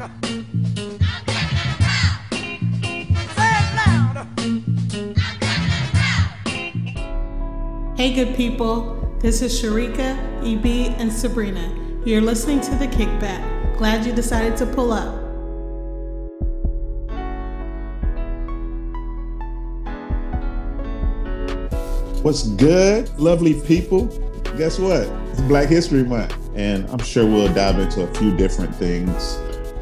Hey, good people. This is Sharika, EB, and Sabrina. You're listening to The Kickback. Glad you decided to pull up. What's good, lovely people? Guess what? It's Black History Month, and I'm sure we'll dive into a few different things.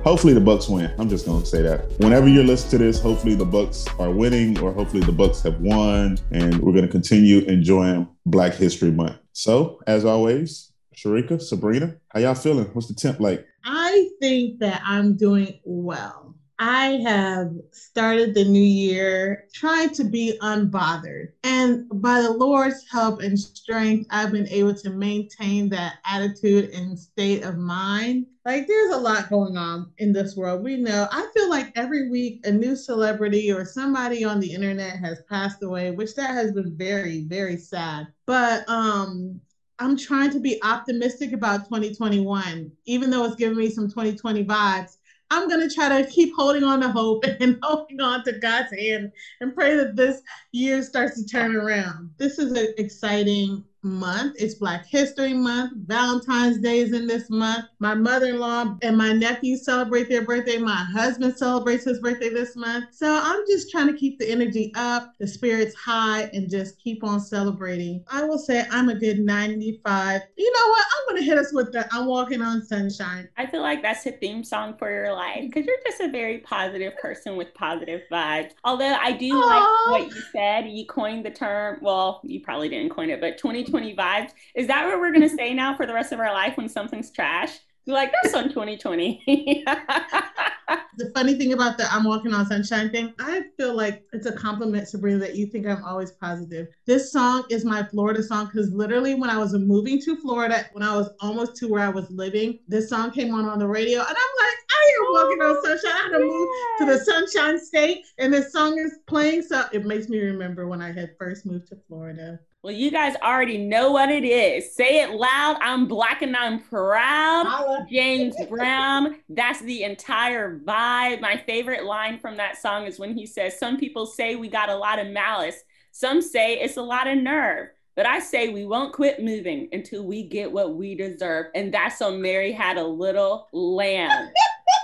Hopefully, the Bucks win. I'm just to say that. Whenever you're listening to this, hopefully the Bucks are winning, or hopefully the Bucks have won, and we're to continue enjoying Black History Month. So, as always, Sharika, Sabrina, how y'all feeling? What's the temp like? I think that I'm doing well. I have started the new year trying to be unbothered. And by the Lord's help and strength, I've been able to maintain that attitude and state of mind. Like, there's a lot going on in this world. We know, I feel like every week a new celebrity or somebody on the internet has passed away, which that has been very, very sad. But, um, I'm trying to be optimistic about 2021, even though it's giving me some 2020 vibes. I'm going to try to keep holding on to hope and holding on to God's hand and pray that this year starts to turn around. This is an exciting month. It's Black History Month. Valentine's Day is in this month. My mother in law and my nephews celebrate their birthday. My husband celebrates his birthday this month. So I'm just trying to keep the energy up, the spirits high, and just keep on celebrating. I will say I'm a good 95. You know what? I'm going to hit us with the I'm Walking on Sunshine. I feel like that's a theme song for your life because you're just a very positive person with positive vibes. Although I do Aww. like what you said. You coined the term, well, you probably didn't coin it, but 2020 2020 vibes. Is that what we're gonna say now for the rest of our life when something's trash? Like, that's on 2020. the funny thing about the I'm walking on sunshine thing, I feel like it's a compliment, Sabrina, that you think I'm always positive. This song is my Florida song because literally when I was moving to Florida, when I was almost to where I was living, this song came on on the radio, and I'm like, I am walking on sunshine. I had to move to the oh, Sunshine State, and this song is playing, so it makes me remember when I had first moved to Florida. Well, you guys already know what it is. Say it loud. I'm black and I'm proud. James Brown. That's the entire vibe. My favorite line from that song is when he says, Some people say we got a lot of malice, some say it's a lot of nerve. But I say we won't quit moving until we get what we deserve. And that's so Mary had a little lamb.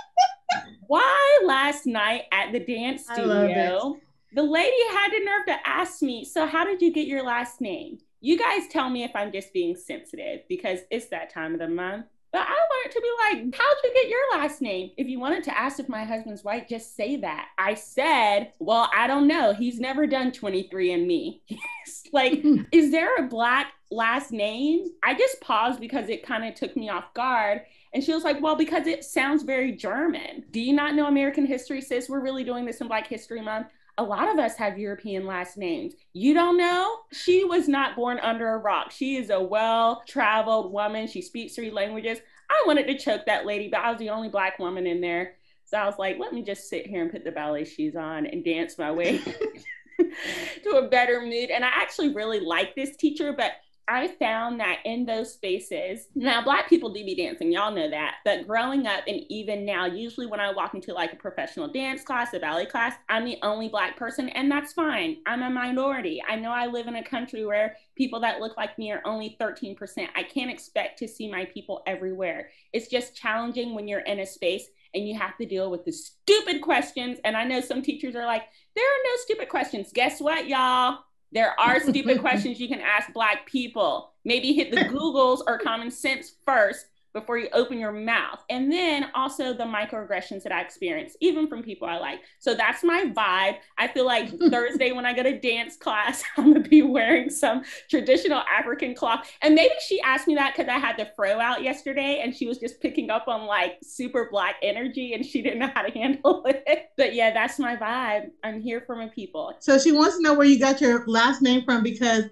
Why last night at the dance studio? The lady had the nerve to ask me, So, how did you get your last name? You guys tell me if I'm just being sensitive because it's that time of the month. But I wanted to be like, How'd you get your last name? If you wanted to ask if my husband's white, just say that. I said, Well, I don't know. He's never done 23andMe. like, hmm. is there a black last name? I just paused because it kind of took me off guard. And she was like, Well, because it sounds very German. Do you not know American history, sis? We're really doing this in Black History Month a lot of us have European last names. You don't know? She was not born under a rock. She is a well traveled woman. She speaks three languages. I wanted to choke that lady, but I was the only Black woman in there. So I was like, let me just sit here and put the ballet shoes on and dance my way to a better mood. And I actually really like this teacher, but I found that in those spaces, now Black people do be dancing, y'all know that. But growing up and even now, usually when I walk into like a professional dance class, a ballet class, I'm the only Black person, and that's fine. I'm a minority. I know I live in a country where people that look like me are only 13%. I can't expect to see my people everywhere. It's just challenging when you're in a space and you have to deal with the stupid questions. And I know some teachers are like, there are no stupid questions. Guess what, y'all? There are stupid questions you can ask Black people. Maybe hit the Googles or common sense first before you open your mouth. And then also the microaggressions that I experience, even from people I like. So that's my vibe. I feel like Thursday when I go to dance class, I'm gonna be wearing some traditional African cloth. And maybe she asked me that because I had the fro out yesterday and she was just picking up on like super black energy and she didn't know how to handle it. But yeah, that's my vibe. I'm here for my people. So she wants to know where you got your last name from because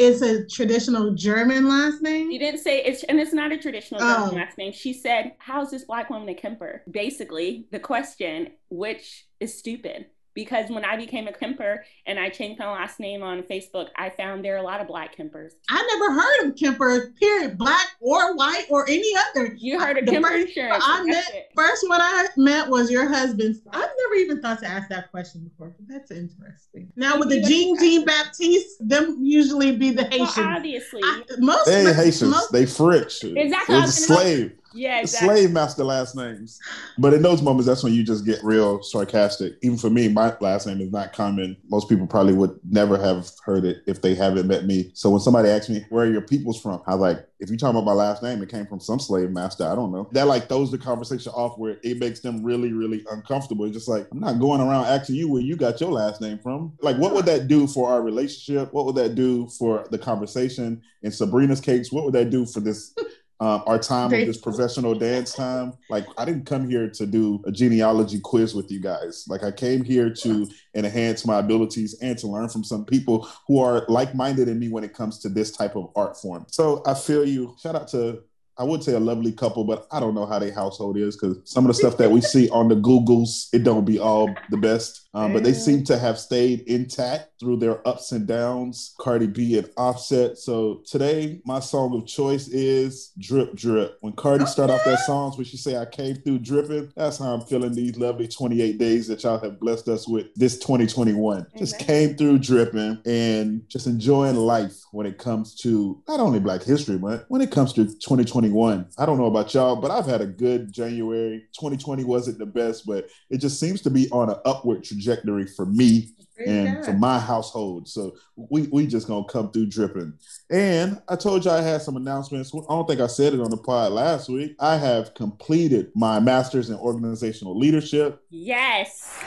it's a traditional German last name. You didn't say it's, and it's not a traditional oh. German last name. She said, "How's this black woman a Kemper?" Basically, the question, which is stupid because when I became a Kemper and I changed my last name on Facebook, I found there are a lot of black Kempers. I never heard of Kemper, period, black or white or any other. You heard of Kemper first, insurance. I met, first one I met was your husband. I've never even thought to ask that question before, but that's interesting. Now with the Jean Jean Baptiste, them usually be the Haitians. Well, obviously. I, most they Haitians, most, they French. Exactly. It was a slave. Yeah, exactly. slave master last names. But in those moments, that's when you just get real sarcastic. Even for me, my last name is not common. Most people probably would never have heard it if they haven't met me. So when somebody asks me, where are your peoples from? I was like, if you're talking about my last name, it came from some slave master. I don't know. That like throws the conversation off where it makes them really, really uncomfortable. It's just like, I'm not going around asking you where you got your last name from. Like, what would that do for our relationship? What would that do for the conversation? In Sabrina's case, what would that do for this um, our time of this professional dance time. Like, I didn't come here to do a genealogy quiz with you guys. Like, I came here to enhance my abilities and to learn from some people who are like minded in me when it comes to this type of art form. So I feel you. Shout out to I would say a lovely couple, but I don't know how their household is because some of the stuff that we see on the Googles, it don't be all the best. Um, but they seem to have stayed intact through their ups and downs. Cardi B and Offset. So today, my song of choice is "Drip Drip." When Cardi start off that songs, when she say "I came through dripping," that's how I'm feeling these lovely 28 days that y'all have blessed us with this 2021. Amen. Just came through dripping and just enjoying life when it comes to not only Black History Month, when it comes to 2021. I don't know about y'all, but I've had a good January. 2020 wasn't the best, but it just seems to be on an upward trajectory for me and for my household. So we we just gonna come through dripping. And I told you I had some announcements. I don't think I said it on the pod last week. I have completed my master's in organizational leadership. Yes.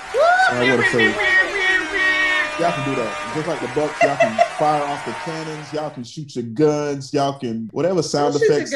Y'all can do that. Just like the Bucks, y'all can fire off the cannons, y'all can shoot your guns, y'all can whatever sound Don't effects.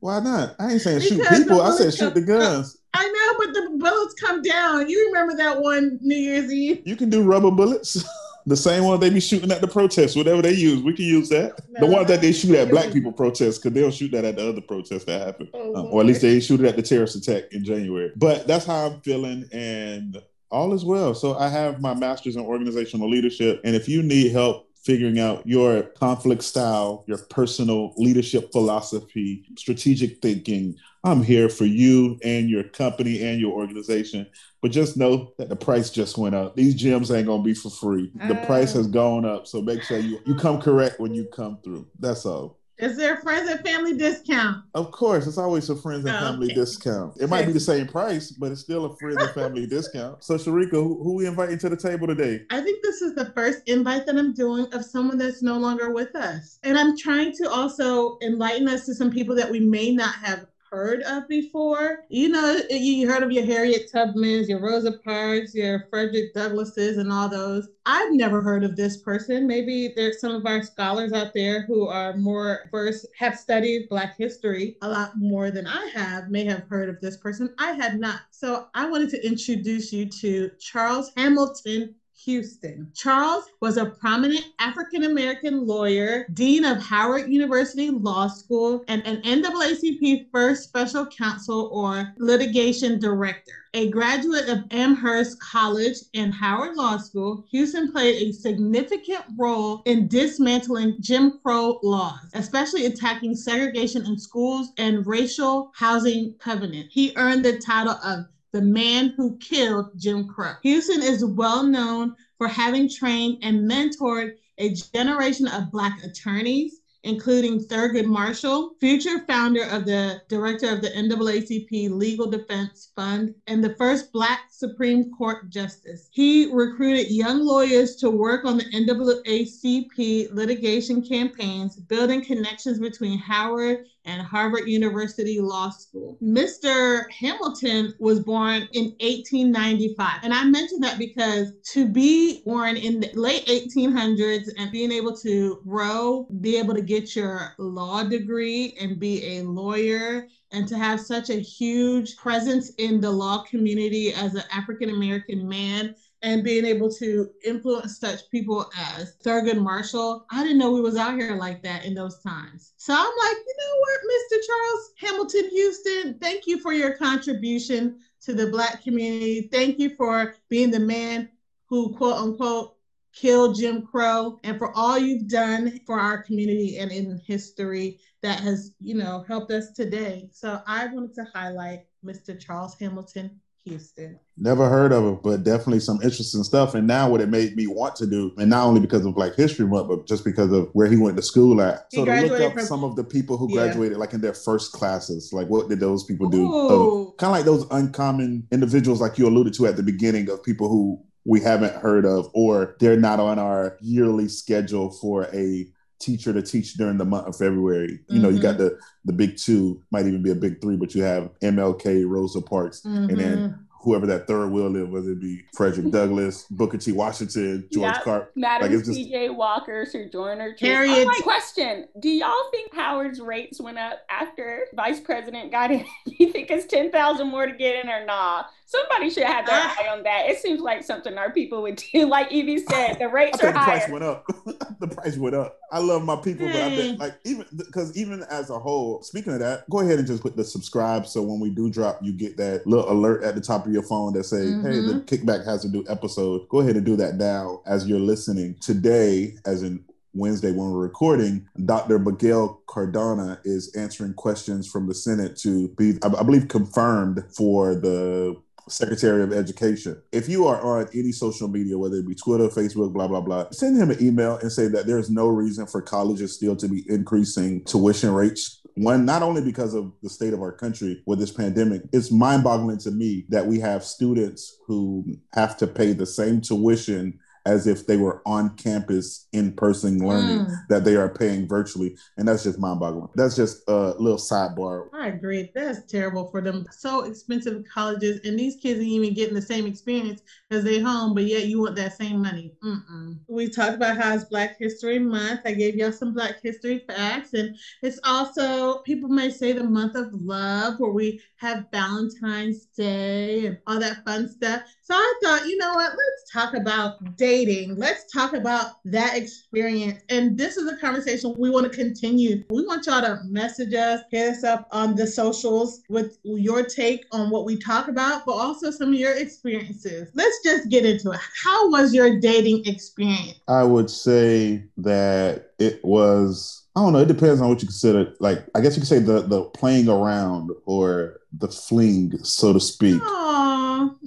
Why not? I ain't saying because shoot people. I said shoot the guns. I know, but the bullets come down. You remember that one New Year's Eve? You can do rubber bullets. the same one they be shooting at the protests, whatever they use. We can use that. No, the ones that they shoot at black people protests, because they don't shoot that at the other protests that happen. Oh, um, or at least they shoot it at the terrorist attack in January. But that's how I'm feeling. And all is well. So I have my master's in organizational leadership. And if you need help figuring out your conflict style, your personal leadership philosophy, strategic thinking, I'm here for you and your company and your organization. But just know that the price just went up. These gyms ain't gonna be for free. The uh, price has gone up. So make sure you, you come correct when you come through. That's all. Is there a friends and family discount? Of course, it's always a friends and oh, family okay. discount. It might be the same price, but it's still a friends and family discount. So, Sharika, who, who we inviting to the table today? I think this is the first invite that I'm doing of someone that's no longer with us, and I'm trying to also enlighten us to some people that we may not have heard of before. You know, you heard of your Harriet Tubmans, your Rosa Parks, your Frederick Douglasses, and all those. I've never heard of this person. Maybe there's some of our scholars out there who are more first have studied Black history a lot more than I have, may have heard of this person. I had not. So I wanted to introduce you to Charles Hamilton Houston. Charles was a prominent African American lawyer, dean of Howard University Law School, and an NAACP first special counsel or litigation director. A graduate of Amherst College and Howard Law School, Houston played a significant role in dismantling Jim Crow laws, especially attacking segregation in schools and racial housing covenant. He earned the title of the man who killed Jim Crow. Houston is well known for having trained and mentored a generation of Black attorneys, including Thurgood Marshall, future founder of the director of the NAACP Legal Defense Fund, and the first Black Supreme Court Justice. He recruited young lawyers to work on the NAACP litigation campaigns, building connections between Howard and Harvard University Law School. Mr. Hamilton was born in 1895. And I mention that because to be born in the late 1800s and being able to grow, be able to get your law degree and be a lawyer and to have such a huge presence in the law community as an African American man and being able to influence such people as Thurgood Marshall. I didn't know we was out here like that in those times. So I'm like, you know what, Mr. Charles Hamilton Houston, thank you for your contribution to the Black community. Thank you for being the man who quote unquote killed Jim Crow and for all you've done for our community and in history that has, you know, helped us today. So I wanted to highlight Mr. Charles Hamilton Houston. Never heard of him, but definitely some interesting stuff. And now what it made me want to do, and not only because of Black History Month, but just because of where he went to school at. He so to look up from, some of the people who graduated yeah. like in their first classes, like what did those people do? Um, kind of like those uncommon individuals like you alluded to at the beginning of people who we haven't heard of or they're not on our yearly schedule for a teacher to teach during the month of February. You know, mm-hmm. you got mm-hmm. the the big two, might even be a big three, but you have MLK, Rosa Parks, mm-hmm. and then mm-hmm whoever that third wheel is, whether it be Frederick Douglass, Booker T. Washington, George yep. Carp. Madam like just... C.J. Walker, Sojourner Harriet. Oh, question: Do y'all think Howard's rates went up after Vice President got in? you think it's ten thousand more to get in, or nah? Somebody should have their ah. eye on that. It seems like something our people would do. Like Evie said, the rates are the higher. price went up. the price went up. I love my people, but I bet like even because even as a whole, speaking of that, go ahead and just put the subscribe so when we do drop, you get that little alert at the top of your phone that say, mm-hmm. "Hey, the mm-hmm. kickback has a new episode." Go ahead and do that now as you're listening today, as in Wednesday when we're recording, Dr. Miguel Cardona is answering questions from the Senate to be, I believe, confirmed for the Secretary of Education. If you are on any social media, whether it be Twitter, Facebook, blah, blah, blah, send him an email and say that there's no reason for colleges still to be increasing tuition rates one, not only because of the state of our country with this pandemic, it's mind boggling to me that we have students who have to pay the same tuition as if they were on campus in person learning mm. that they are paying virtually. And that's just mind boggling. That's just a little sidebar. I agree. That's terrible for them. So expensive colleges, and these kids are even getting the same experience as they home, but yet you want that same money. Mm-mm. We talked about how it's Black History Month. I gave y'all some Black History facts, and it's also, people may say the month of love, where we have Valentine's Day and all that fun stuff. So I thought, you know what? Let's talk about dating. Let's talk about that experience. And this is a conversation we want to continue. We want y'all to message us, hit us up on the socials with your take on what we talk about, but also some of your experiences. Let's just get into it. How was your dating experience? I would say that it was I don't know. It depends on what you consider. Like, I guess you could say the the playing around or the fling, so to speak, oh,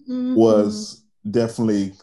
mm-hmm. was definitely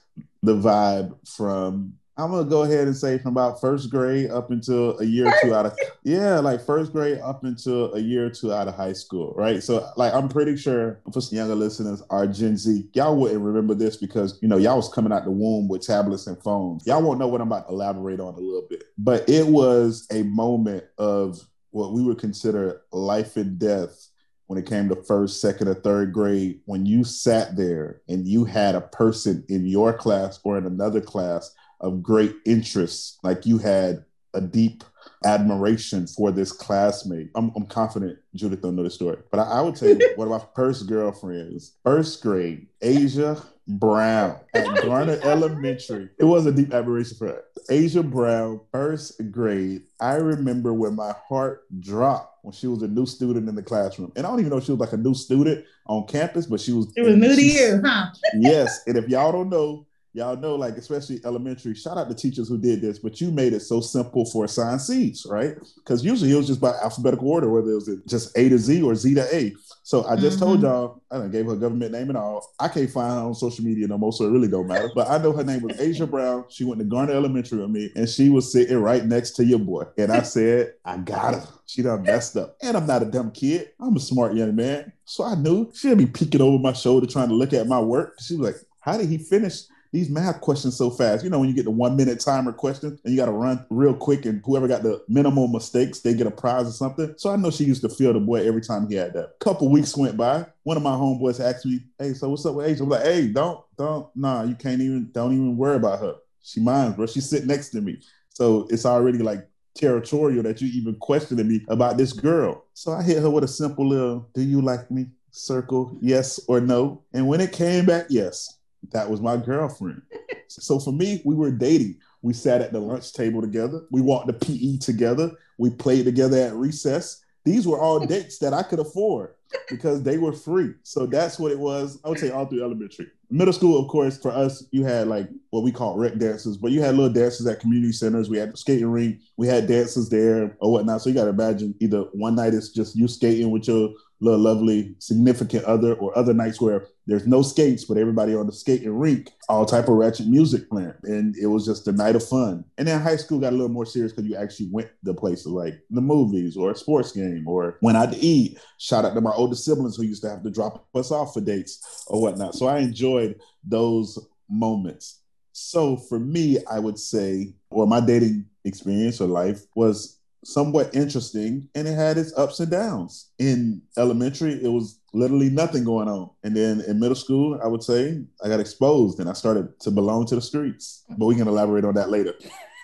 the vibe from I'm gonna go ahead and say from about first grade up until a year or two out of yeah, like first grade up until a year or two out of high school, right? So like I'm pretty sure for some younger listeners, our Gen Z, y'all wouldn't remember this because you know y'all was coming out the womb with tablets and phones. Y'all won't know what I'm about to elaborate on a little bit, but it was a moment of what we would consider life and death when it came to first, second, or third grade, when you sat there and you had a person in your class or in another class of great interest, like you had a deep admiration for this classmate. I'm, I'm confident Judith don't know the story, but I, I would tell you one of my first girlfriends, first grade, Asia Brown at Garner Elementary. It was a deep admiration for her. Asia Brown, first grade. I remember when my heart dropped when she was a new student in the classroom. And I don't even know if she was like a new student on campus, but she was. It was new to you, huh? yes. And if y'all don't know, y'all know, like especially elementary, shout out to teachers who did this, but you made it so simple for assigned seats, right? Because usually it was just by alphabetical order, whether it was just A to Z or Z to A. So I just mm-hmm. told y'all, I done gave her government name and all. I can't find her on social media no more, so it really don't matter. But I know her name was Asia Brown. She went to Garner Elementary with me, and she was sitting right next to your boy. And I said, I got her. She done messed up. And I'm not a dumb kid. I'm a smart young man. So I knew she'd be peeking over my shoulder trying to look at my work. She was like, How did he finish these math questions so fast. You know, when you get the one minute timer question and you got to run real quick, and whoever got the minimal mistakes, they get a prize or something. So I know she used to feel the boy every time he had that. Couple weeks went by. One of my homeboys asked me, "Hey, so what's up with Asia?" I'm like, "Hey, don't, don't, nah, you can't even, don't even worry about her. She mine, bro. She's sitting next to me. So it's already like territorial that you even questioning me about this girl. So I hit her with a simple little, "Do you like me?" Circle yes or no. And when it came back, yes, that was my girlfriend. so for me, we were dating. We sat at the lunch table together. We walked the PE together. We played together at recess. These were all dates that I could afford. because they were free. So that's what it was. I would say all through elementary. Middle school, of course, for us, you had like what we call rec dances, but you had little dances at community centers. We had the skating rink, we had dances there or whatnot. So you got to imagine either one night it's just you skating with your little lovely significant other or other nights where there's no skates but everybody on the skating rink all type of ratchet music playing. And it was just a night of fun. And then high school got a little more serious because you actually went to places like the movies or a sports game or went out to eat. Shout out to my older siblings who used to have to drop us off for dates or whatnot. So i enjoyed those moments. So for me i would say or my dating experience or life was somewhat interesting and it had its ups and downs. In elementary, it was literally nothing going on. And then in middle school, I would say I got exposed and I started to belong to the streets. But we can elaborate on that later.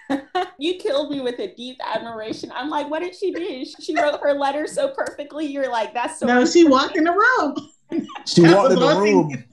you killed me with a deep admiration. I'm like, what did she do? She wrote her letter so perfectly. You're like, that's so. No, she walked in the room. She walked in the room.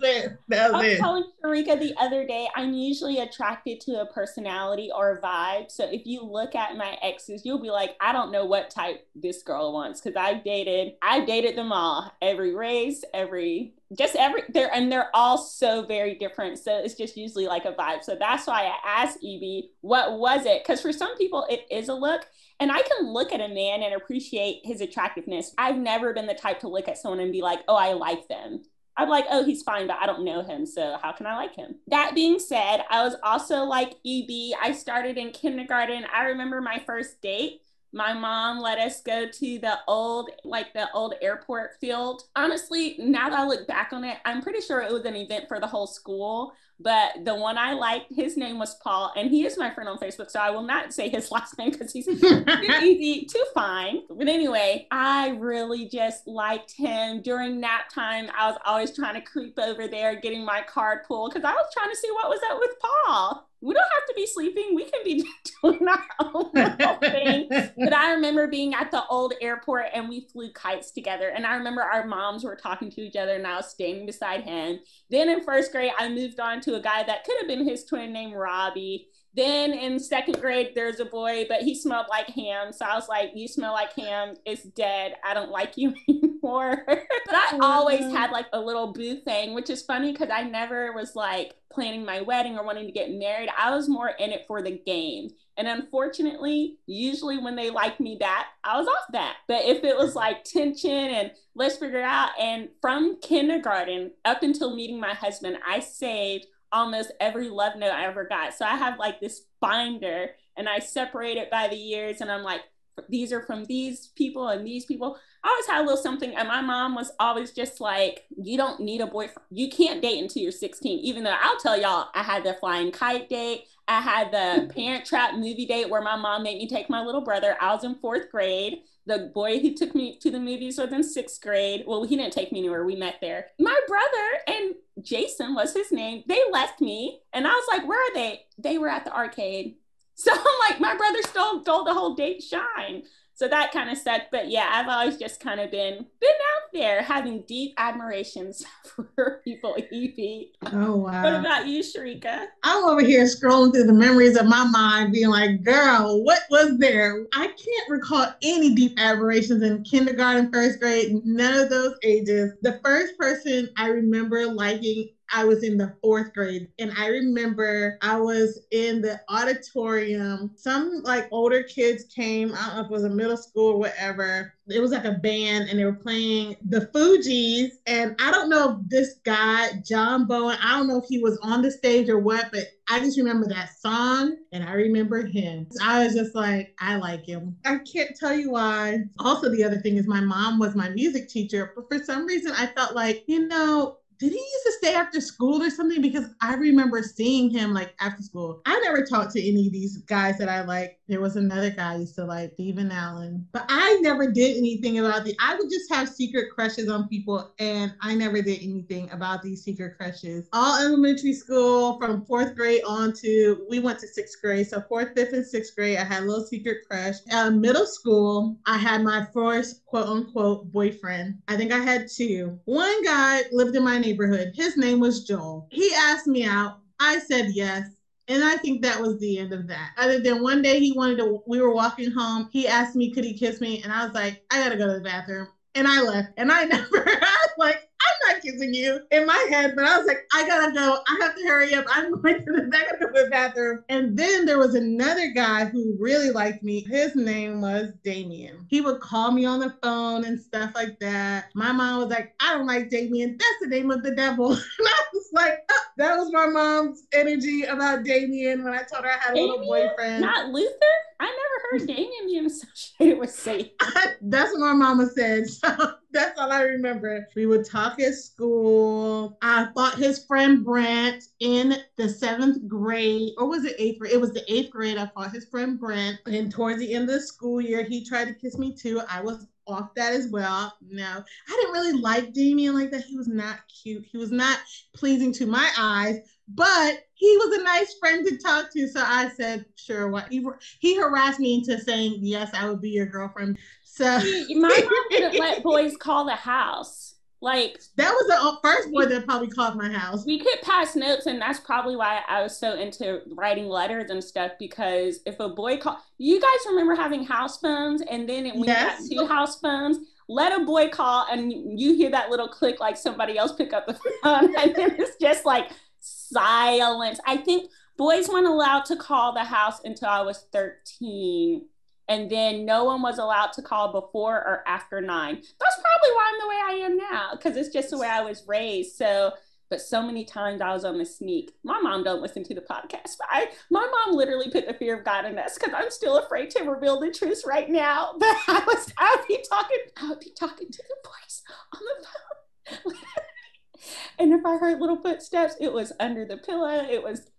That was I was telling Sharika the other day, I'm usually attracted to a personality or a vibe. So if you look at my exes, you'll be like, I don't know what type this girl wants because I've dated, I've dated them all, every race, every just every they're and they're all so very different so it's just usually like a vibe so that's why i asked evie what was it because for some people it is a look and I can look at a man and appreciate his attractiveness. I've never been the type to look at someone and be like, oh, I like them. I'm like, oh, he's fine, but I don't know him. So how can I like him? That being said, I was also like EB. I started in kindergarten. I remember my first date. My mom let us go to the old, like the old airport field. Honestly, now that I look back on it, I'm pretty sure it was an event for the whole school. But the one I liked, his name was Paul, and he is my friend on Facebook. So I will not say his last name because he's too easy to find. But anyway, I really just liked him. During nap time, I was always trying to creep over there, getting my card pulled because I was trying to see what was up with Paul we don't have to be sleeping. We can be doing our own thing. But I remember being at the old airport and we flew kites together. And I remember our moms were talking to each other and I was standing beside him. Then in first grade, I moved on to a guy that could have been his twin named Robbie. Then in second grade, there's a boy, but he smelled like ham. So I was like, You smell like ham. It's dead. I don't like you anymore. but I oh, always had like a little boo thing, which is funny because I never was like planning my wedding or wanting to get married. I was more in it for the game. And unfortunately, usually when they like me back, I was off that. But if it was like tension and let's figure it out, and from kindergarten up until meeting my husband, I saved almost every love note I ever got. So I have like this binder and I separate it by the years and I'm like, these are from these people and these people. I always had a little something, and my mom was always just like, "You don't need a boyfriend. You can't date until you're 16." Even though I'll tell y'all, I had the flying kite date, I had the Parent Trap movie date where my mom made me take my little brother. I was in fourth grade. The boy who took me to the movies was in sixth grade. Well, he didn't take me anywhere. We met there. My brother and Jason was his name. They left me, and I was like, "Where are they?" They were at the arcade. So I'm like, my brother stole, stole the whole date shine. So that kind of sucked. But yeah, I've always just kind of been been out there having deep admirations for people, Evie. Oh wow. What about you, Sharika? I'm over here scrolling through the memories of my mind, being like, girl, what was there? I can't recall any deep admirations in kindergarten, first grade, none of those ages. The first person I remember liking I was in the fourth grade and I remember I was in the auditorium. Some like older kids came, I don't know if it was a middle school or whatever. It was like a band and they were playing the Fugees. And I don't know if this guy, John Bowen, I don't know if he was on the stage or what, but I just remember that song and I remember him. I was just like, I like him. I can't tell you why. Also, the other thing is my mom was my music teacher, but for some reason I felt like, you know, did he used to stay after school or something? Because I remember seeing him like after school. I never talked to any of these guys that I like. There was another guy I used to like, Stephen Allen, but I never did anything about the. I would just have secret crushes on people, and I never did anything about these secret crushes. All elementary school, from fourth grade on to we went to sixth grade. So fourth, fifth, and sixth grade, I had a little secret crush. Uh, middle school, I had my first quote unquote boyfriend. I think I had two. One guy lived in my neighborhood. His name was Joel. He asked me out. I said yes. And I think that was the end of that. Other than one day he wanted to, we were walking home. He asked me, could he kiss me? And I was like, I gotta go to the bathroom. and I left. And I never, I like, I'm not kissing you in my head, but I was like, I gotta go. I have to hurry up. I'm going to the, go to the bathroom. And then there was another guy who really liked me. His name was Damien. He would call me on the phone and stuff like that. My mom was like, I don't like Damien. That's the name of the devil. And I was like, oh, that was my mom's energy about Damien when I told her I had a Damien? little boyfriend. Not Luther? I never heard Damien being associated with Satan. That's what my mama said. So that's all I remember. We would talk at school. I fought his friend Brent in the seventh grade, or was it eighth grade? It was the eighth grade. I fought his friend Brent. And towards the end of the school year, he tried to kiss me too. I was off that as well. No, I didn't really like Damien like that. He was not cute. He was not pleasing to my eyes, but he was a nice friend to talk to. So I said, sure. What he, he harassed me into saying, yes, I would be your girlfriend. So my mom didn't let boys call the house. Like that was the first boy that probably called my house. We could pass notes, and that's probably why I was so into writing letters and stuff. Because if a boy called, you guys remember having house phones, and then it, when yes. you got two house phones, let a boy call, and you hear that little click like somebody else pick up the phone, and then it's just like silence. I think boys weren't allowed to call the house until I was thirteen and then no one was allowed to call before or after nine. That's probably why I'm the way I am now, because it's just the way I was raised. So, but so many times I was on the sneak. My mom don't listen to the podcast, but I, my mom literally put the fear of God in us because I'm still afraid to reveal the truth right now. But I was, I would be talking, I would be talking to the boys on the phone. and if I heard little footsteps, it was under the pillow. It was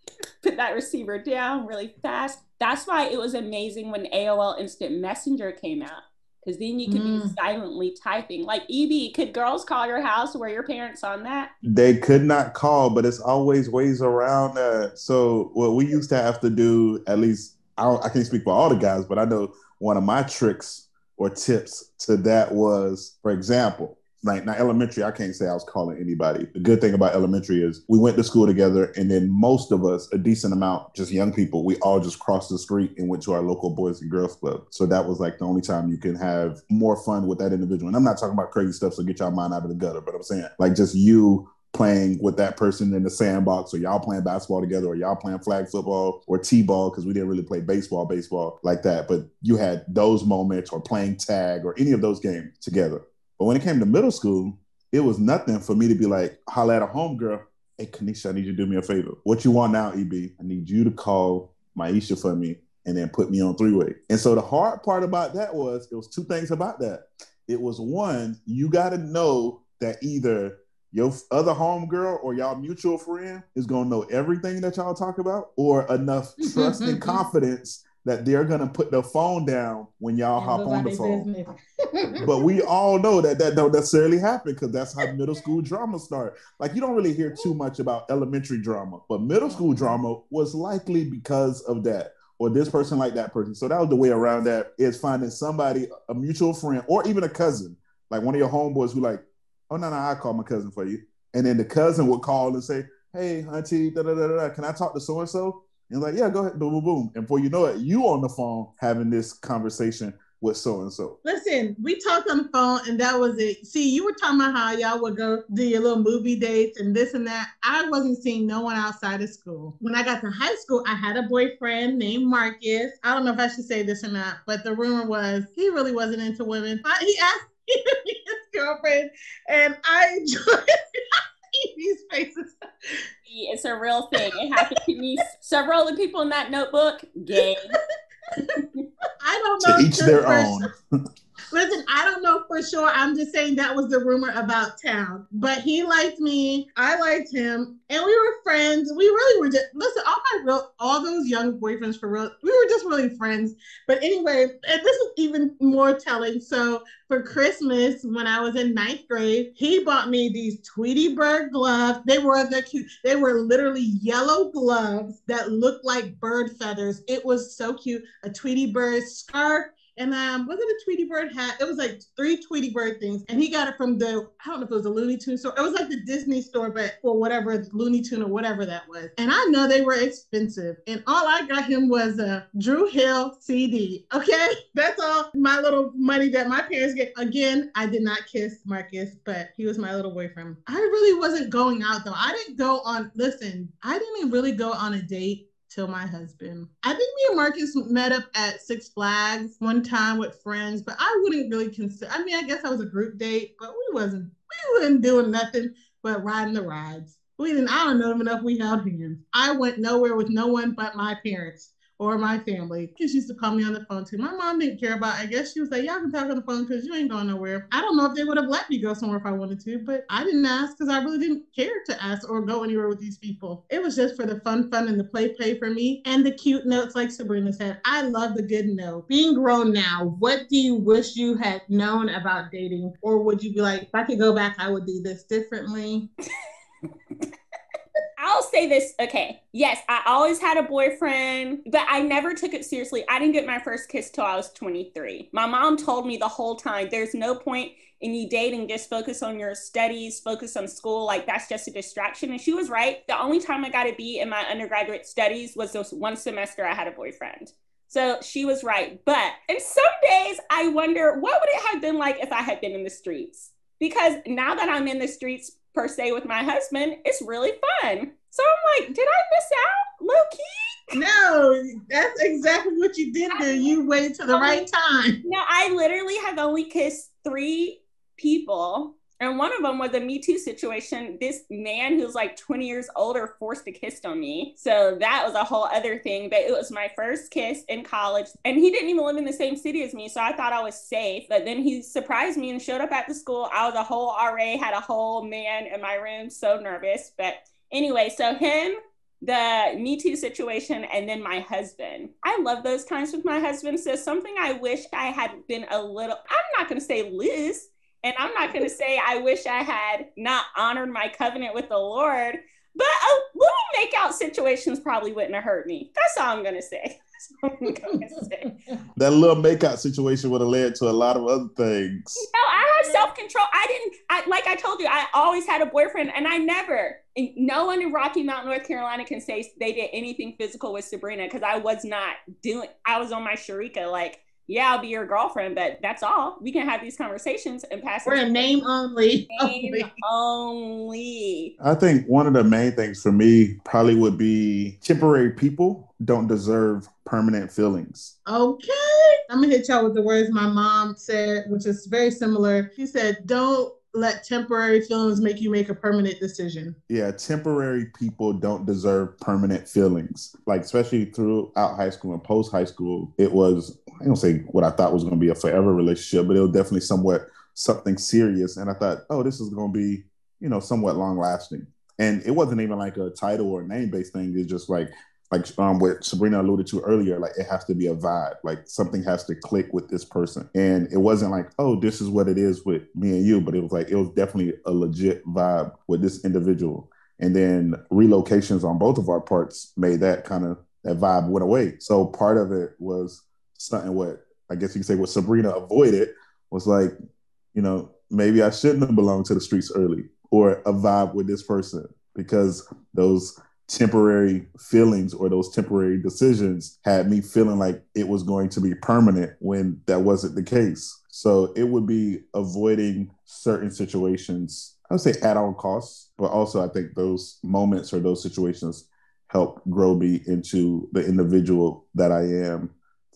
put that receiver down really fast. That's why it was amazing when AOL Instant Messenger came out. Because then you could mm. be silently typing. Like EB, could girls call your house? Were your parents on that? They could not call, but it's always ways around that. So what we used to have to do, at least I, I can't speak for all the guys, but I know one of my tricks or tips to that was, for example, like now elementary, I can't say I was calling anybody. The good thing about elementary is we went to school together, and then most of us, a decent amount, just young people, we all just crossed the street and went to our local boys and girls club. So that was like the only time you can have more fun with that individual. And I'm not talking about crazy stuff, so get your mind out of the gutter, but I'm saying like just you playing with that person in the sandbox or y'all playing basketball together or y'all playing flag football or t-ball because we didn't really play baseball baseball like that but you had those moments or playing tag or any of those games together but when it came to middle school, it was nothing for me to be like, holla at a homegirl. Hey, Kanisha, I need you to do me a favor. What you want now, EB? I need you to call Maisha for me and then put me on three way. And so the hard part about that was it was two things about that. It was one, you got to know that either your other homegirl or y'all mutual friend is gonna know everything that y'all talk about, or enough trust and confidence that they're gonna put the phone down when y'all hop on the phone. but we all know that that don't necessarily happen because that's how middle school drama start. Like you don't really hear too much about elementary drama, but middle school drama was likely because of that. Or this person like that person. So that was the way around that is finding somebody, a mutual friend, or even a cousin, like one of your homeboys who like, oh no, no, I call my cousin for you. And then the cousin would call and say, Hey, auntie, da da da da, can I talk to so and so? And like, yeah, go ahead, boom, boom, boom. And before you know it, you on the phone having this conversation with so and so. Listen, we talked on the phone and that was it. See, you were talking about how y'all would go do your little movie dates and this and that. I wasn't seeing no one outside of school. When I got to high school, I had a boyfriend named Marcus. I don't know if I should say this or not, but the rumor was he really wasn't into women. But He asked me to be his girlfriend, and I enjoyed these faces it's a real thing. It happened to me. Several of the people in that notebook, gay. I don't know. To each their own. Listen, I don't know for sure. I'm just saying that was the rumor about town. But he liked me. I liked him. And we were friends. We really were just listen, all my real all those young boyfriends for real, we were just really friends. But anyway, and this is even more telling. So for Christmas, when I was in ninth grade, he bought me these Tweety Bird gloves. They were the cute, they were literally yellow gloves that looked like bird feathers. It was so cute. A Tweety Bird scarf And um, was it a Tweety Bird hat? It was like three Tweety Bird things. And he got it from the, I don't know if it was a Looney Tune store. It was like the Disney store, but for whatever, Looney Tune or whatever that was. And I know they were expensive. And all I got him was a Dru Hill CD. Okay. That's all my little money that my parents get. Again, I did not kiss Marcus, but he was my little boyfriend. I really wasn't going out though. I didn't go on, listen, I didn't really go on a date till my husband. I think me and Marcus met up at Six Flags one time with friends, but I wouldn't really consider. I mean, I guess I was a group date, but we wasn't. We wasn't doing nothing but riding the rides. We didn't. I don't know enough. We held hands. I went nowhere with no one but my parents or my family. Kids used to call me on the phone too. My mom didn't care about. I guess she was like, "Y'all can talk on the phone because you ain't going nowhere." I don't know if they would have let me go somewhere if I wanted to, but I didn't ask because I really didn't care to ask or go anywhere with these people. It was just for the fun, fun, and the play, play for me, and the cute notes like Sabrina said. I love the good note. Being grown now, what do you wish you had known about dating, or would you be like, if I could go back, I would do this differently? I'll say this. Okay. Yes, I always had a boyfriend, but I never took it seriously. I didn't get my first kiss till I was 23. My mom told me the whole time there's no point in you dating, just focus on your studies, focus on school. Like that's just a distraction. And she was right. The only time I got a B in my undergraduate studies was this one semester I had a boyfriend. So she was right. But in some days, I wonder what would it have been like if I had been in the streets? Because now that I'm in the streets, per se with my husband, it's really fun. So I'm like, did I miss out, low key? No, that's exactly what you did there. You waited to the right time. No, I literally have only kissed three people and one of them was a Me Too situation. This man who's like 20 years older forced a kiss on me. So that was a whole other thing. But it was my first kiss in college. And he didn't even live in the same city as me. So I thought I was safe. But then he surprised me and showed up at the school. I was a whole RA, had a whole man in my room, so nervous. But anyway, so him, the Me Too situation, and then my husband. I love those times with my husband. So something I wish I had been a little, I'm not going to say Liz and I'm not going to say I wish I had not honored my covenant with the Lord, but a little makeout situations probably wouldn't have hurt me. That's all I'm going to say. that little makeout situation would have led to a lot of other things. No, I had self control. I didn't. I like I told you, I always had a boyfriend, and I never. No one in Rocky Mount, North Carolina, can say they did anything physical with Sabrina because I was not doing. I was on my Sharika like yeah, I'll be your girlfriend, but that's all. We can have these conversations and pass. We're a name only. Name only. I think one of the main things for me probably would be temporary people don't deserve permanent feelings. Okay. I'm gonna hit y'all with the words my mom said, which is very similar. She said, Don't let temporary feelings make you make a permanent decision. Yeah, temporary people don't deserve permanent feelings. Like especially throughout high school and post high school, it was I don't say what I thought was going to be a forever relationship, but it was definitely somewhat something serious. And I thought, oh, this is going to be you know somewhat long lasting. And it wasn't even like a title or name based thing. It's just like like um, what Sabrina alluded to earlier, like it has to be a vibe, like something has to click with this person. And it wasn't like, oh, this is what it is with me and you, but it was like, it was definitely a legit vibe with this individual. And then relocations on both of our parts made that kind of, that vibe went away. So part of it was something what I guess you could say what Sabrina avoided was like, you know, maybe I shouldn't have belonged to the streets early or a vibe with this person because those temporary feelings or those temporary decisions had me feeling like it was going to be permanent when that wasn't the case. So it would be avoiding certain situations, I would say at all costs, but also I think those moments or those situations help grow me into the individual that I am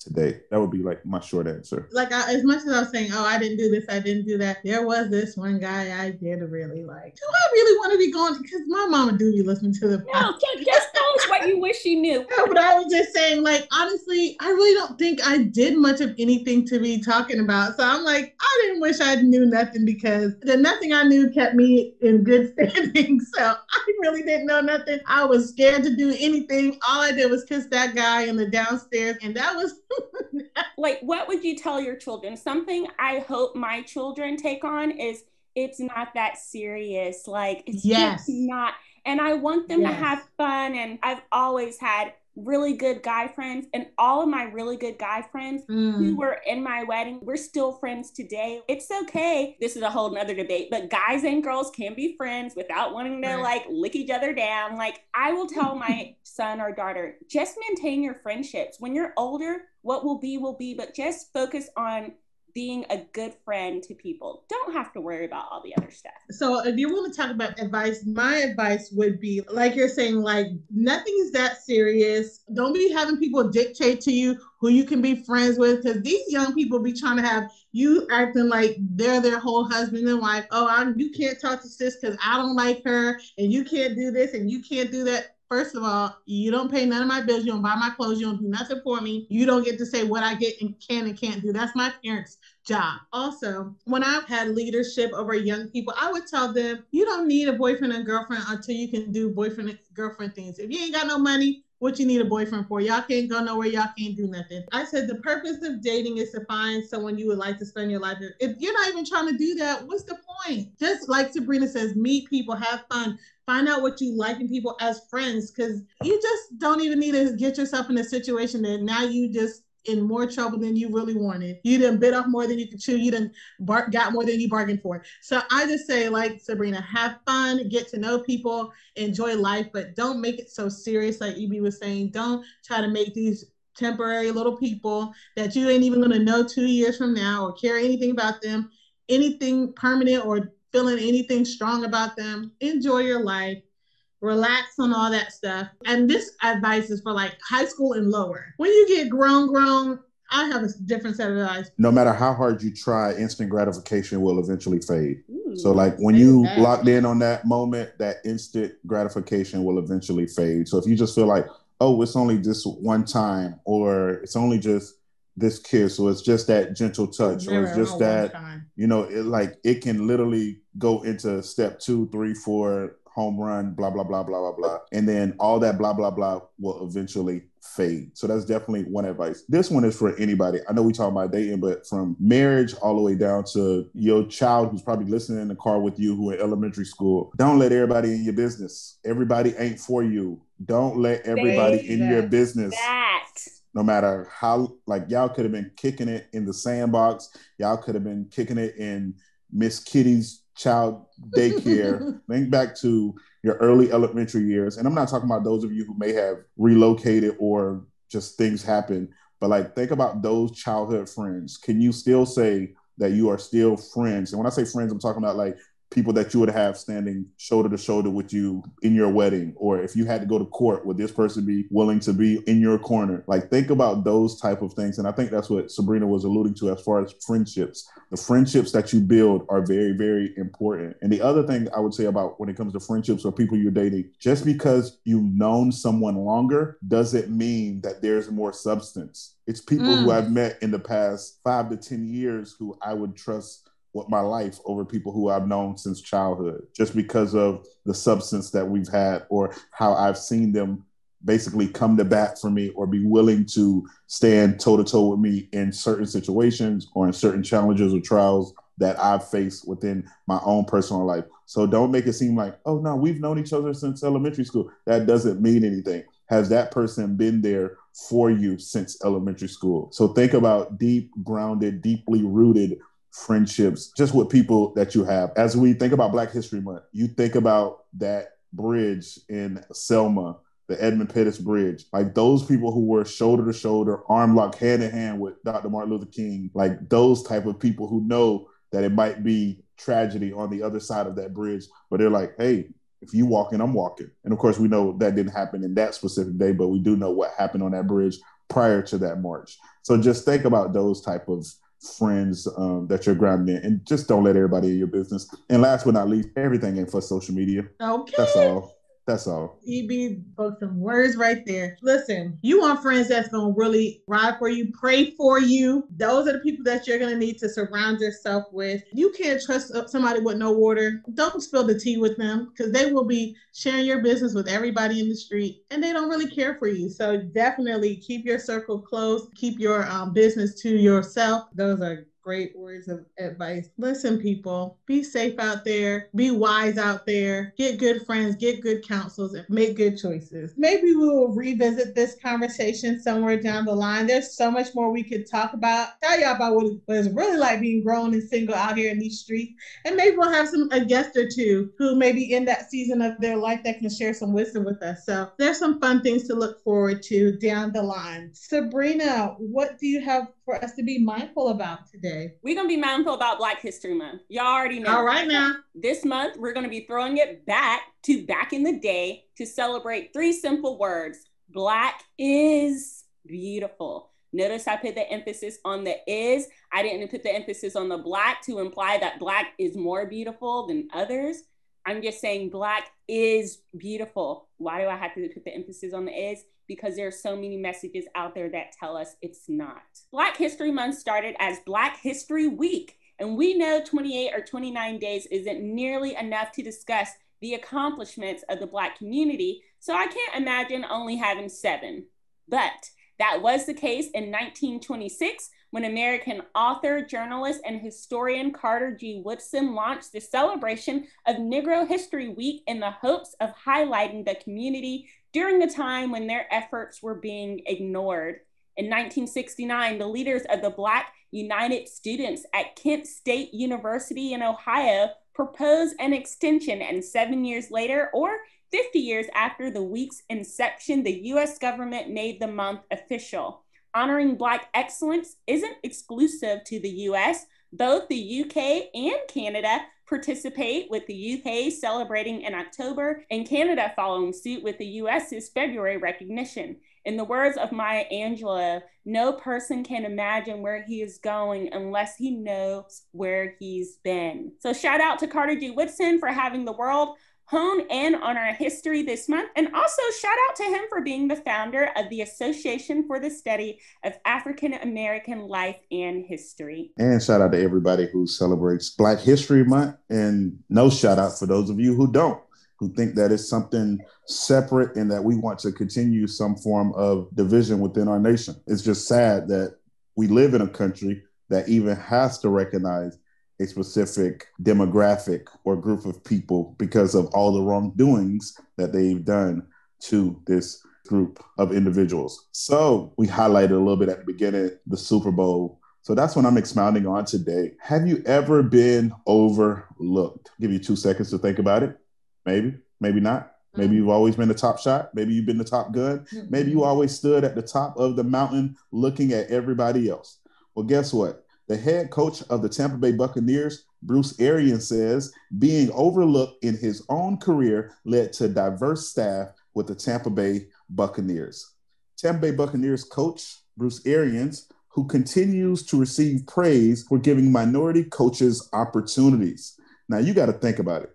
today. That would be like my short answer. Like I, as much as I was saying, oh, I didn't do this, I didn't do that. There was this one guy I did really like. Do I really want to be going? Because my mama do be listening to the. No, just tell us what you wish you knew. No, but I was just saying, like honestly, I really don't think I did much of anything to be talking about. So I'm like, I didn't wish I knew nothing because the nothing I knew kept me in good standing. So I really didn't know nothing. I was scared to do anything. All I did was kiss that guy in the downstairs, and that was like, what would you tell your children? Something I hope my children take on is it's not that serious. Like, it's yes. just not. And I want them yes. to have fun. And I've always had really good guy friends, and all of my really good guy friends mm. who were in my wedding, we're still friends today. It's okay. This is a whole nother debate, but guys and girls can be friends without wanting to right. like lick each other down. Like I will tell my son or daughter, just maintain your friendships. When you're older, what will be will be, but just focus on being a good friend to people. Don't have to worry about all the other stuff. So, if you want to talk about advice, my advice would be like you're saying, like nothing is that serious. Don't be having people dictate to you who you can be friends with because these young people be trying to have you acting like they're their whole husband and wife. Oh, I, you can't talk to sis because I don't like her, and you can't do this and you can't do that. First of all, you don't pay none of my bills. You don't buy my clothes. You don't do nothing for me. You don't get to say what I get and can and can't do. That's my parents' job. Also, when I've had leadership over young people, I would tell them, you don't need a boyfriend and girlfriend until you can do boyfriend and girlfriend things. If you ain't got no money, what you need a boyfriend for. Y'all can't go nowhere. Y'all can't do nothing. I said the purpose of dating is to find someone you would like to spend your life with. If you're not even trying to do that, what's the point? Just like Sabrina says, meet people, have fun, find out what you like in people as friends because you just don't even need to get yourself in a situation that now you just in more trouble than you really wanted. You didn't bit off more than you could chew. You didn't bar- got more than you bargained for. So I just say, like Sabrina, have fun, get to know people, enjoy life, but don't make it so serious. Like EB was saying, don't try to make these temporary little people that you ain't even going to know two years from now or care anything about them, anything permanent or feeling anything strong about them. Enjoy your life, relax on all that stuff. And this advice is for like high school and lower. When you get grown, grown, I have a different set of advice. No matter how hard you try, instant gratification will eventually fade. Ooh, so, like when you that. locked in on that moment, that instant gratification will eventually fade. So, if you just feel like, oh, it's only just one time, or it's only just this kiss or it's just that gentle touch or it's just that you know it like it can literally go into step two three four home run blah blah blah blah blah blah. And then all that blah blah blah will eventually fade. So that's definitely one advice. This one is for anybody. I know we talk about dating but from marriage all the way down to your child who's probably listening in the car with you who in elementary school. Don't let everybody in your business. Everybody ain't for you. Don't let everybody Say in that. your business. That no matter how like y'all could have been kicking it in the sandbox. Y'all could have been kicking it in miss kitty's child daycare. Think back to your early elementary years. And i'm not talking about those of you who may have relocated or just things happen but like think about those childhood friends. Can you still say that you are still friends? And when i say friends i'm talking about like people that you would have standing shoulder to shoulder with you in your wedding or if you had to go to court would this person be willing to be in your corner? Like think about those type of things and i think that's what sabrina was alluding to as far as friendships. The friendships that you build are very very important. And the other thing i would say about when it comes to friendships or people you're dating just because you've known someone longer doesn't mean that there's more substance. It's people mm. who i've met in the past five to ten years who i would trust with my life over people who I've known since childhood, just because of the substance that we've had or how I've seen them basically come to bat for me or be willing to stand toe to toe with me in certain situations or in certain challenges or trials that I've faced within my own personal life. So don't make it seem like, oh no, we've known each other since elementary school. That doesn't mean anything. Has that person been there for you since elementary school? So think about deep, grounded, deeply rooted friendships, just with people that you have. As we think about Black History Month, you think about that bridge in Selma, the Edmund Pettus Bridge. Like those people who were shoulder to shoulder, arm locked, hand in hand with Dr. Martin Luther King, like those type of people who know that it might be tragedy on the other side of that bridge, but they're like, hey, if you walking, I'm walking. And of course, we know that didn't happen in that specific day, but we do know what happened on that bridge prior to that march. So just think about those type of friends um, that you're grounded in, and just don't let everybody in your business. And last but not least, everything ain't for social media. Okay, that's all. That's all. EB spoke some words right there. Listen, you want friends that's gonna really ride for you, pray for you. Those are the people that you're gonna need to surround yourself with. You can't trust somebody with no water. Don't spill the tea with them because they will be sharing your business with everybody in the street, and they don't really care for you. So definitely keep your circle close. Keep your um, business to yourself. Those are great words of advice. Listen, people, be safe out there, be wise out there, get good friends, get good counsels, and make good choices. Maybe we will revisit this conversation somewhere down the line. There's so much more we could talk about. Tell y'all about what it's really like being grown and single out here in these streets. And maybe we'll have some a guest or two who may be in that season of their life that can share some wisdom with us. So there's some fun things to look forward to down the line. Sabrina, what do you have for us to be mindful about today? We're going to be mindful about Black History Month. Y'all already know. All right now. This month, we're going to be throwing it back to back in the day to celebrate three simple words Black is beautiful. Notice I put the emphasis on the is. I didn't put the emphasis on the black to imply that black is more beautiful than others. I'm just saying black is beautiful. Why do I have to put the emphasis on the is? Because there are so many messages out there that tell us it's not. Black History Month started as Black History Week. And we know 28 or 29 days isn't nearly enough to discuss the accomplishments of the Black community. So I can't imagine only having seven. But that was the case in 1926 when American author, journalist, and historian Carter G. Woodson launched the celebration of Negro History Week in the hopes of highlighting the community during a time when their efforts were being ignored. In 1969, the leaders of the Black United Students at Kent State University in Ohio proposed an extension, and seven years later, or 50 years after the week's inception, the US government made the month official. Honoring Black excellence isn't exclusive to the US. Both the UK and Canada participate, with the UK celebrating in October and Canada following suit with the US's February recognition. In the words of Maya Angelou, no person can imagine where he is going unless he knows where he's been. So, shout out to Carter G. Woodson for having the world hone in on our history this month. And also, shout out to him for being the founder of the Association for the Study of African American Life and History. And shout out to everybody who celebrates Black History Month. And no shout out for those of you who don't. Who think that it's something separate and that we want to continue some form of division within our nation. It's just sad that we live in a country that even has to recognize a specific demographic or group of people because of all the wrongdoings that they've done to this group of individuals. So we highlighted a little bit at the beginning the Super Bowl. So that's what I'm expounding on today. Have you ever been overlooked? I'll give you two seconds to think about it. Maybe, maybe not. Maybe mm-hmm. you've always been the top shot. Maybe you've been the top gun. Maybe you always stood at the top of the mountain looking at everybody else. Well, guess what? The head coach of the Tampa Bay Buccaneers, Bruce Arians, says being overlooked in his own career led to diverse staff with the Tampa Bay Buccaneers. Tampa Bay Buccaneers coach Bruce Arians, who continues to receive praise for giving minority coaches opportunities. Now, you got to think about it.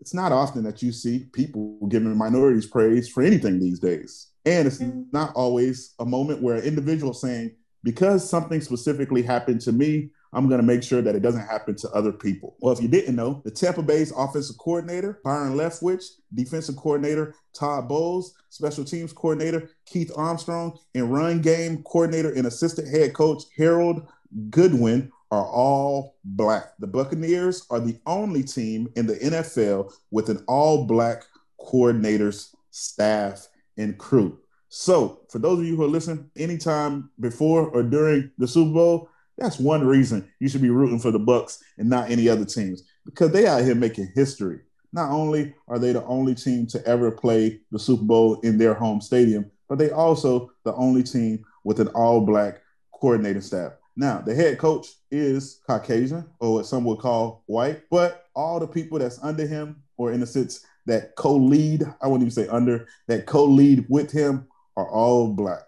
It's not often that you see people giving minorities praise for anything these days. And it's not always a moment where an individual saying, because something specifically happened to me, I'm going to make sure that it doesn't happen to other people. Well, if you didn't know, the Tampa Bay's offensive coordinator, Byron Leftwich, defensive coordinator, Todd Bowles, special teams coordinator, Keith Armstrong, and run game coordinator and assistant head coach, Harold Goodwin, are all black. The Buccaneers are the only team in the NFL with an all black coordinators, staff, and crew. So, for those of you who are listening, anytime before or during the Super Bowl, that's one reason you should be rooting for the Bucks and not any other teams because they out here making history. Not only are they the only team to ever play the Super Bowl in their home stadium, but they also the only team with an all-black coordinating staff. Now, the head coach is Caucasian, or what some would call white, but all the people that's under him, or in a sense that co-lead, I wouldn't even say under, that co-lead with him are all black.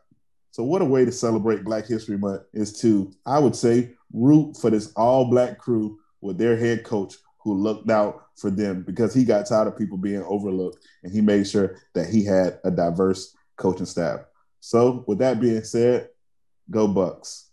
So what a way to celebrate Black History Month is to, I would say, root for this all black crew with their head coach who looked out for them because he got tired of people being overlooked and he made sure that he had a diverse coaching staff. So with that being said, go Bucks.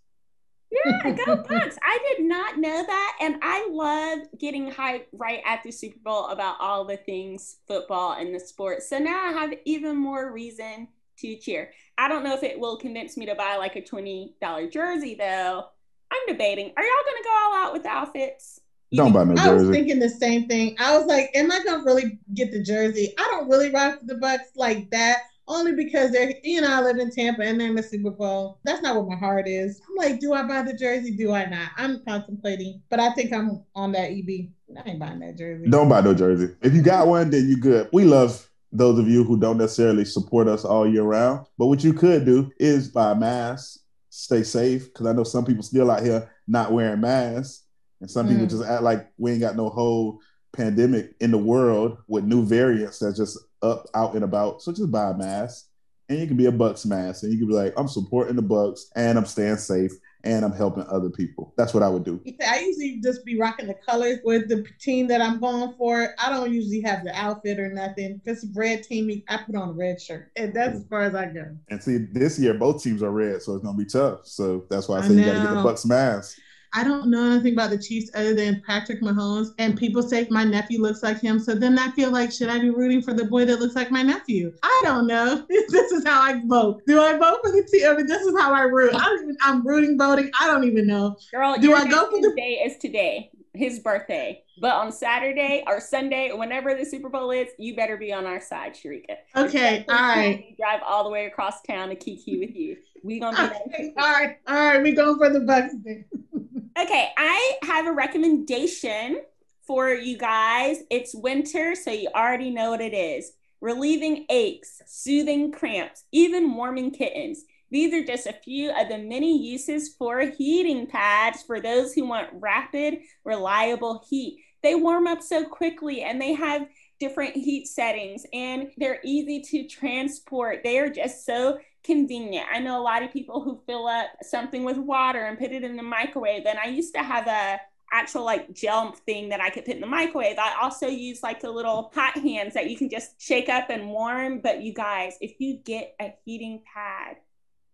Yeah, go Bucks. I did not know that. And I love getting hyped right at the Super Bowl about all the things football and the sport. So now I have even more reason to cheer. I don't know if it will convince me to buy like a $20 jersey though, I'm debating. Are y'all gonna go all out with the outfits? Don't buy no jersey. I was thinking the same thing. I was like, am I gonna really get the jersey? I don't really rock the Bucks like that only because they're, you know, I live in Tampa and they're in the Super Bowl. That's not what my heart is. I'm like, do I buy the jersey? Do I not? I'm contemplating, but I think I'm on that EB. I ain't buying that jersey. Don't buy no jersey. If you got one, then you good. We love those of you who don't necessarily support us all year round. But what you could do is buy a mask, stay safe, because I know some people still out here not wearing masks. And some mm. people just act like we ain't got no whole pandemic in the world with new variants that's just up out and about. So just buy a mask and you can be a Bucks mask and you can be like, I'm supporting the Bucks and I'm staying safe and I'm helping other people. That's what I would do. I usually just be rocking the colors with the team that I'm going for. I don't usually have the outfit or nothing. If it's red team, I put on a red shirt. And that's as far as I go. And see, this year both teams are red, so it's gonna be tough. So that's why I say I you gotta get the Bucks mask. I don't know anything about the Chiefs other than Patrick Mahomes. And people say my nephew looks like him. So then I feel like, should I be rooting for the boy that looks like my nephew? I don't know. this is how I vote. Do I vote for the team? I mean, this is how I root. I don't even, I'm rooting, voting. I don't even know. Girl, do I go for the day is today, his birthday. But on Saturday or Sunday, whenever the Super Bowl is, you better be on our side, Sharika. Okay, all right. Drive all the way across town to Kiki with you. We gonna be okay, all right, all right. We going for the Bucks. Okay, I have a recommendation for you guys. It's winter, so you already know what it is. Relieving aches, soothing cramps, even warming kittens. These are just a few of the many uses for heating pads for those who want rapid, reliable heat. They warm up so quickly and they have different heat settings and they're easy to transport. They are just so convenient. I know a lot of people who fill up something with water and put it in the microwave. And I used to have a actual like gel thing that I could put in the microwave. I also use like the little hot hands that you can just shake up and warm. But you guys, if you get a heating pad,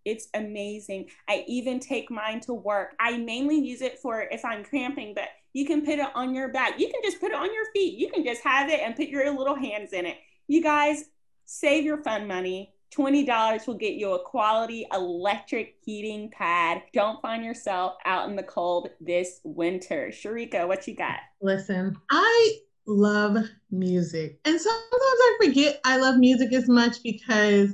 it's amazing. I even take mine to work. I mainly use it for if I'm cramping, but you can put it on your back. You can just put it on your feet. You can just have it and put your little hands in it. You guys save your fun money $20 will get you a quality electric heating pad. Don't find yourself out in the cold this winter. Sharika, what you got? Listen, I love music. And sometimes I forget I love music as much because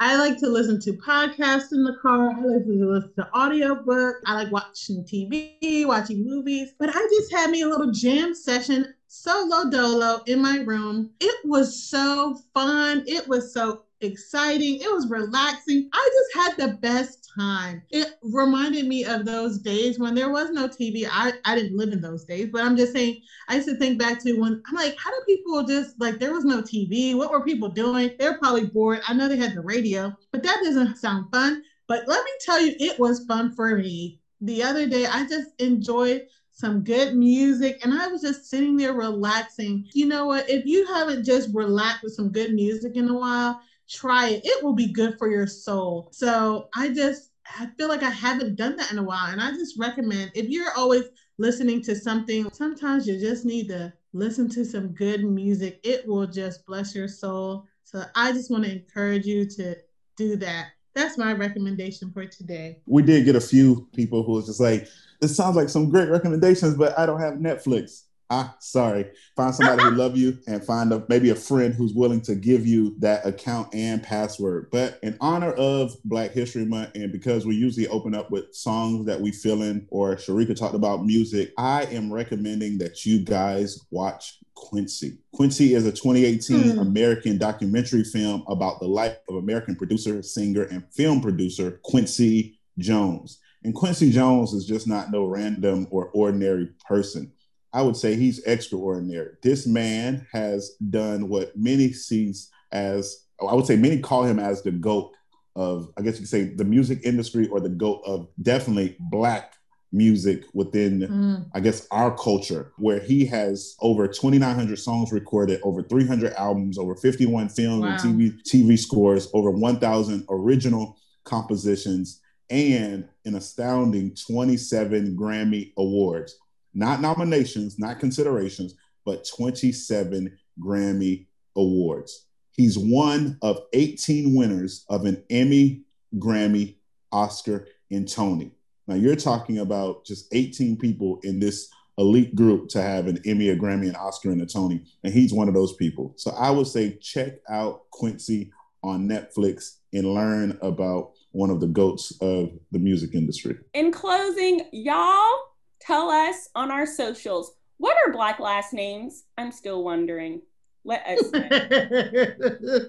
I like to listen to podcasts in the car. I like to listen to audiobooks. I like watching TV, watching movies. But I just had me a little jam session solo dolo in my room. It was so fun. It was so exciting. It was relaxing. I just had the best time. It reminded me of those days when there was no TV. I, I didn't live in those days, but I'm just saying, I used to think back to when I'm like, how do people just like, there was no TV? What were people doing? They're probably bored. I know they had the radio, but that doesn't sound fun. But let me tell you, it was fun for me. The other day, I just enjoyed some good music, and I was just sitting there relaxing. You know what? If you haven't just relaxed with some good music in a while, try it. It will be good for your soul. So I just, I feel like I haven't done that in a while. And I just recommend if you're always listening to something, sometimes you just need to listen to some good music. It will just bless your soul. So I just want to encourage you to do that. That's my recommendation for today. We did get a few people who was just like, this sounds like some great recommendations, but I don't have Netflix ah, sorry. Find somebody who love you and find a, maybe a friend who's willing to give you that account and password. But in honor of Black History Month, and because we usually open up with songs that we fill in, or Sharika talked about music, I am recommending that you guys watch Quincy. Quincy is a 2018 hmm. American documentary film about the life of American producer, singer, and film producer Quincy Jones. And Quincy Jones is just not no random or ordinary person. I would say he's extraordinary. This man has done what many sees as, I would say many call him as the GOAT of, I guess you could say, the music industry or the GOAT of definitely Black music within, mm. I guess, our culture, where he has over 2,900 songs recorded, over 300 albums, over 51 film wow. and TV, TV scores, over 1,000 original compositions, and an astounding 27 Grammy Awards not nominations, not considerations, but 27 Grammy Awards. He's one of 18 winners of an Emmy, Grammy, Oscar, and Tony. Now you're talking about just 18 people in this elite group to have an Emmy, a Grammy, an Oscar, and a Tony. And he's one of those people. So I would say check out Quincy on Netflix and learn about one of the goats of the music industry. In closing, y'all tell us on our socials what are black last names? I'm still wondering. Let us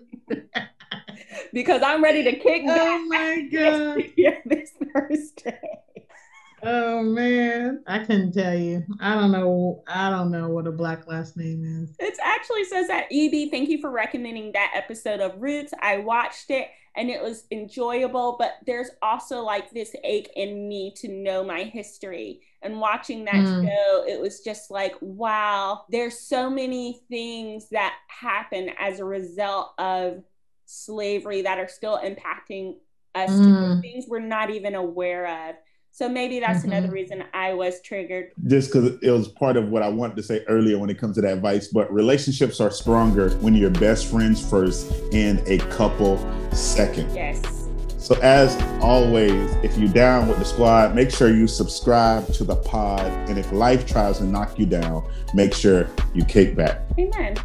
because I'm ready to kick oh back. Oh my god! this Thursday. Oh man, I couldn't tell you. I don't know. I don't know what a black last name is. It actually says that EB. Thank you for recommending that episode of Roots. I watched it and it was enjoyable, but there's also like this ache in me to know my history. And watching that mm. show, it was just like, wow, there's so many things that happen as a result of slavery that are still impacting us mm. things we're not even aware of. So maybe that's mm-hmm. another reason I was triggered. Just because it was part of what I wanted to say earlier when it comes to that advice. But relationships are stronger when you're best friends first and a couple second. Yes. So as always, if you're down with the squad, make sure you subscribe to the pod. And if life tries to knock you down, make sure you kick back. Amen.